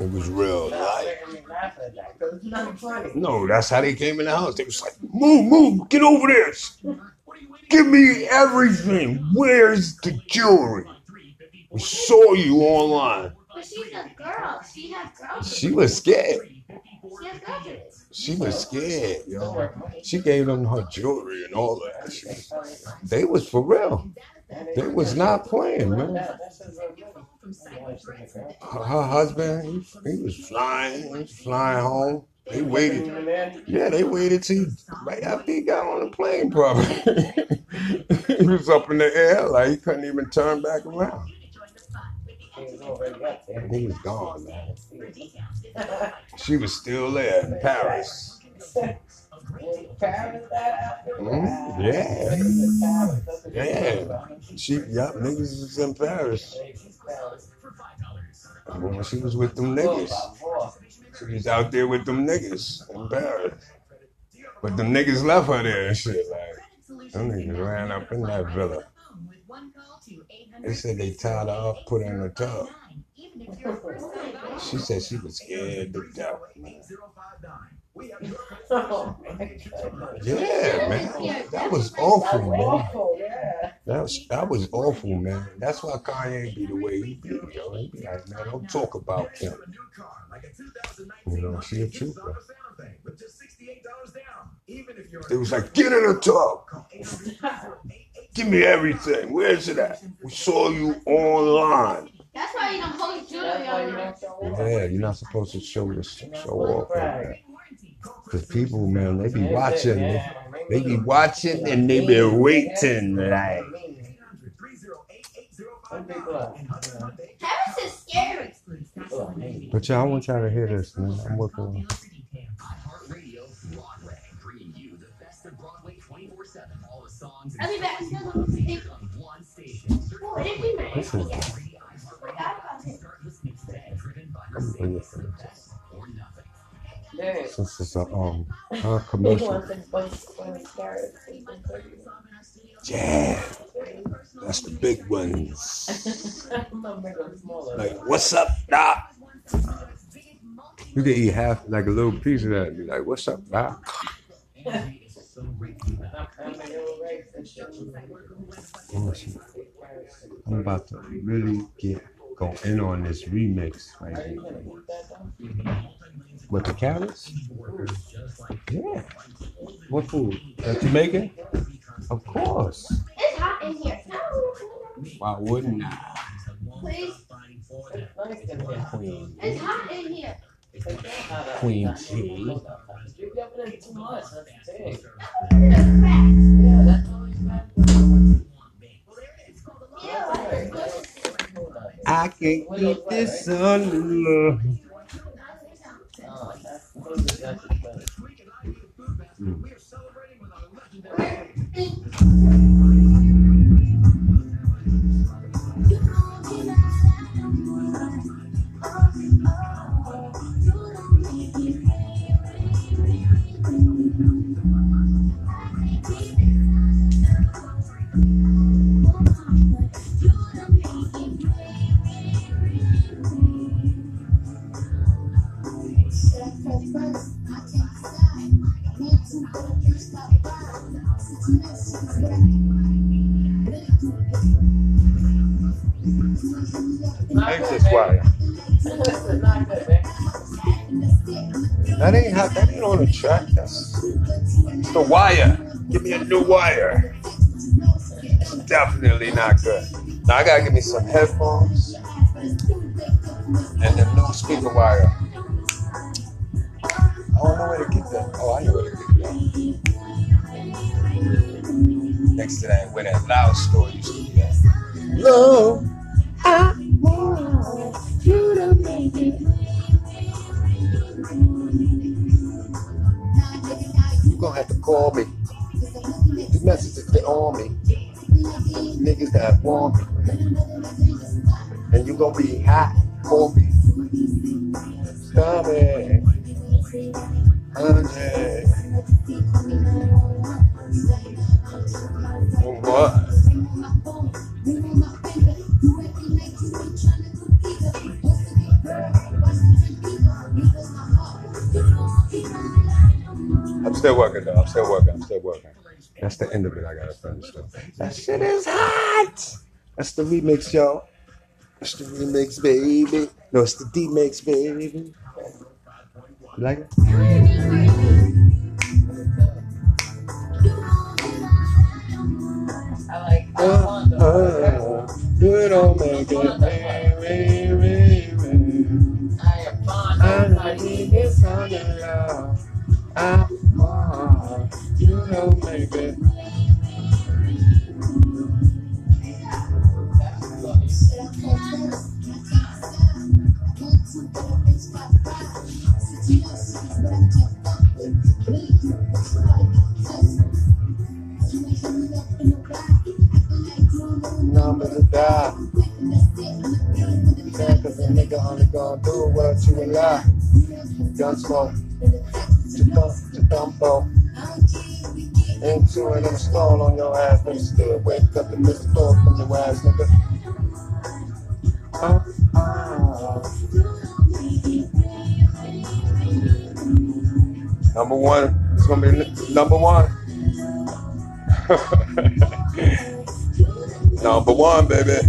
It was real. Like, Making me laugh at that because it's not funny. no, that's how they came in the house. They was like, move, move, get over this. Give me everything. Where's the jewelry? We saw you online. But she's a girl. She has girls. She was scared. She has girls. She was scared, yo. She gave them her jewelry and all that. They was for real. They was not playing, man. Her, husband, he, he was flying, he was flying home. They waited. Yeah, they waited till right after he got on the plane, probably. he was up in the air, like he couldn't even turn back around. He was gone, man. She was still there in Paris. Paris that after? Mhm, yeah. Yeah. She, yup, niggas was in Paris when she was with them niggas. She was out there with them niggas in Paris. But them niggas left her there and shit. Like, them niggas ran up in that villa. They said they tied her up, put her in the tub. She said she was scared to death. man. Oh. Yeah, man. That was awful, man. That was that was awful, man. That's why Kanye be the way he be, yo. He be like, man, don't talk about him. You know, she a trooper. It was like, get in the tub. Give me everything. Where's it at? We saw you online. That's why you don't post jewelry That's you on don't show off. Yeah, you're not supposed to show this show off like that. Cause people, man, they be watching. They, they be watching and they be waiting like. Some people are, you know, Paris is scary. people are mean. But y'all, I want y'all to hear this, man. I'm working on. I'll be back. Did we make This is. It? Forgot about it. I'm bringing it Yeah. since it's a um a commercial. wants to bunch of carrots. He can cook it. Yeah, that's the big ones. I'm gonna make them smaller. Like, what's up, doc? You can eat half, like a little piece of that. and Be like, what's up, doc? I'm I'm a little race and shit. I'm about to really get go in on this remix right here. Gonna eat that though? With the carrots? Yeah. What food? Uh, Jamaican? Of course. It's hot in here. Why wouldn't I? please. It's nice in here. Queen. It's hot in here. It's not a- Queen tea. You're giving it too much. That's big. Look at the crack. Yeah, that's all you got. Yeah, like, look. I can eat this. Oh, that's good, man. That ain't how, that ain't on the track. That's the wire. Give me a new wire. Definitely not good. Now I gotta give me some headphones and the new speaker wire. I don't know where to get that. Oh, I know where to get that. Next to that, where that loud store used to be at. Love, I want you to make it. You gonna have to call me. The messages they on me. Niggas that want me. And you gonna be hot for me. Stop it. Honey. I'm still working though. I'm still working. I'm still working. That's the end of it. I gotta finish though. That shit is hot. That's the remix, y'all. That's the remix, baby. No, it's the D-mix, baby. You like it? Uh, you don't make it. Re, re, re, re. I of need this on your love. Ah, ah, you don't make it. Number to die. Yeah, cause a nigga only gonna do what you allow. Gun smoke. Cha-thumpo. Into it, I'm stall on your ass, nigga. Still wake up and miss the call from your ass, nigga. Number one, it's gonna be number one. number one, baby.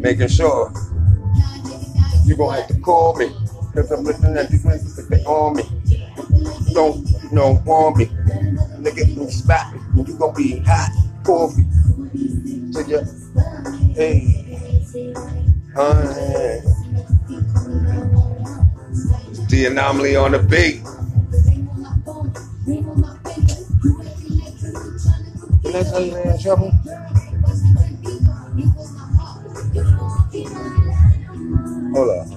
Making sure you gonna have to call me. Cause I'm looking at these niggas that they on me. Don't, you know, want me. Nigga, you spot me, you gonna be hot, coffee. To your, hey, honey. The anomaly on the beat. In trouble? Hold on.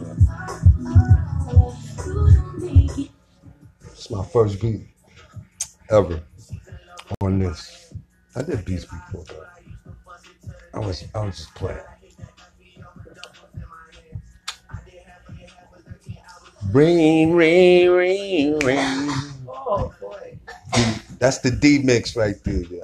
It's my first beat ever on this. I did beats before, but I was I was just playing. Ring, ring, ring, ring. Oh boy. That's the D mix right there.